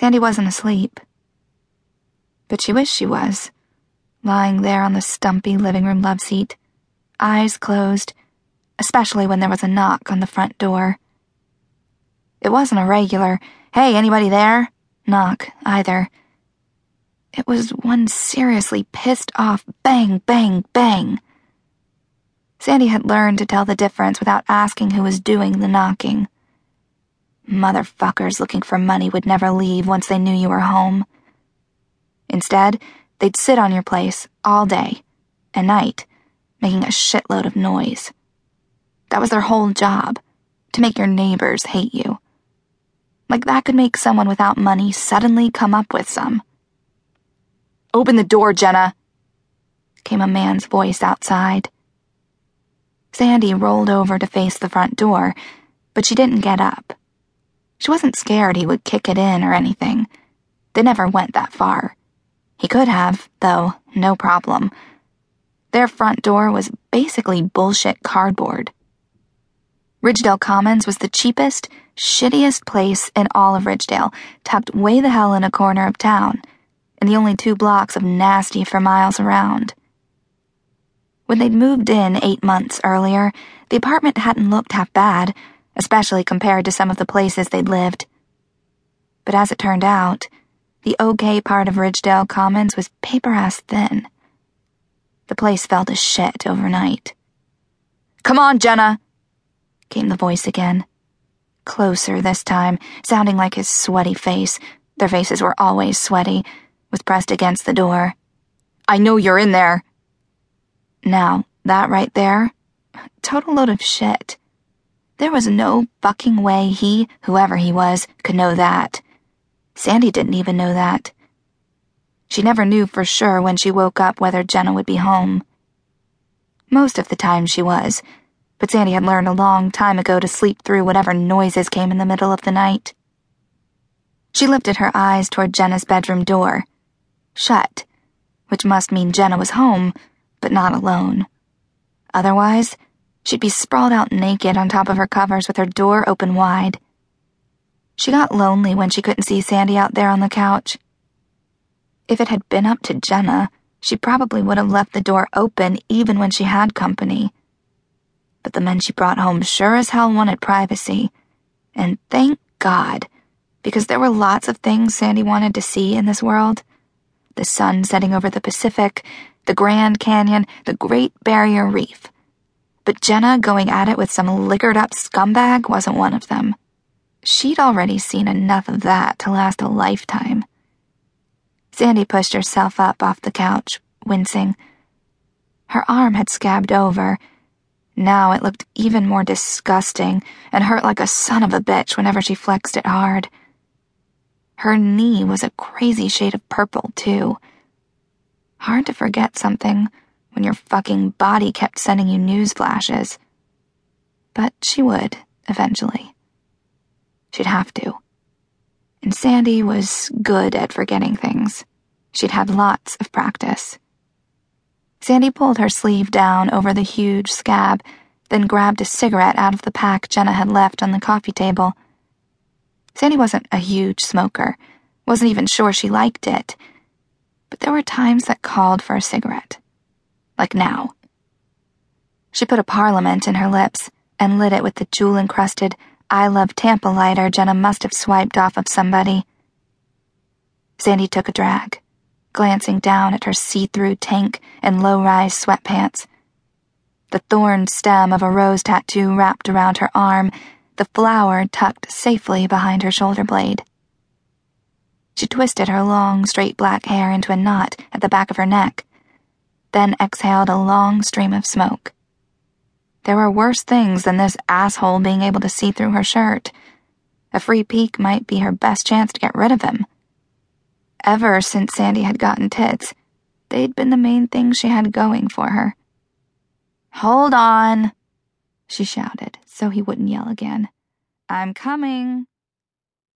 Sandy wasn't asleep. But she wished she was, lying there on the stumpy living room love seat, eyes closed, especially when there was a knock on the front door. It wasn't a regular, hey, anybody there? knock, either. It was one seriously pissed off bang, bang, bang. Sandy had learned to tell the difference without asking who was doing the knocking. Motherfuckers looking for money would never leave once they knew you were home. Instead, they'd sit on your place all day and night, making a shitload of noise. That was their whole job to make your neighbors hate you. Like that could make someone without money suddenly come up with some. Open the door, Jenna, came a man's voice outside. Sandy rolled over to face the front door, but she didn't get up. She wasn't scared he would kick it in or anything. They never went that far. He could have, though, no problem. Their front door was basically bullshit cardboard. Ridgedale Commons was the cheapest, shittiest place in all of Ridgedale, tucked way the hell in a corner of town, and the only two blocks of nasty for miles around. When they'd moved in eight months earlier, the apartment hadn't looked half bad especially compared to some of the places they'd lived. But as it turned out, the okay part of Ridgedale Commons was paper ass thin. The place fell to shit overnight. Come on, Jenna, came the voice again. Closer this time, sounding like his sweaty face, their faces were always sweaty, was pressed against the door. I know you're in there. Now, that right there, total load of shit. There was no fucking way he, whoever he was, could know that. Sandy didn't even know that. She never knew for sure when she woke up whether Jenna would be home. Most of the time she was, but Sandy had learned a long time ago to sleep through whatever noises came in the middle of the night. She lifted her eyes toward Jenna's bedroom door. Shut, which must mean Jenna was home, but not alone. Otherwise, She'd be sprawled out naked on top of her covers with her door open wide. She got lonely when she couldn't see Sandy out there on the couch. If it had been up to Jenna, she probably would have left the door open even when she had company. But the men she brought home sure as hell wanted privacy. And thank God, because there were lots of things Sandy wanted to see in this world the sun setting over the Pacific, the Grand Canyon, the Great Barrier Reef but Jenna going at it with some liquored up scumbag wasn't one of them. She'd already seen enough of that to last a lifetime. Sandy pushed herself up off the couch, wincing. Her arm had scabbed over. Now it looked even more disgusting and hurt like a son of a bitch whenever she flexed it hard. Her knee was a crazy shade of purple, too. Hard to forget something when your fucking body kept sending you news flashes. But she would, eventually. She'd have to. And Sandy was good at forgetting things. She'd had lots of practice. Sandy pulled her sleeve down over the huge scab, then grabbed a cigarette out of the pack Jenna had left on the coffee table. Sandy wasn't a huge smoker, wasn't even sure she liked it, but there were times that called for a cigarette like now. She put a parliament in her lips and lit it with the jewel encrusted I Love Tampa lighter Jenna must have swiped off of somebody. Sandy took a drag, glancing down at her see through tank and low rise sweatpants. The thorned stem of a rose tattoo wrapped around her arm, the flower tucked safely behind her shoulder blade. She twisted her long, straight black hair into a knot at the back of her neck then exhaled a long stream of smoke. There were worse things than this asshole being able to see through her shirt. A free peek might be her best chance to get rid of him. Ever since Sandy had gotten tits, they'd been the main thing she had going for her. Hold on, she shouted so he wouldn't yell again. I'm coming.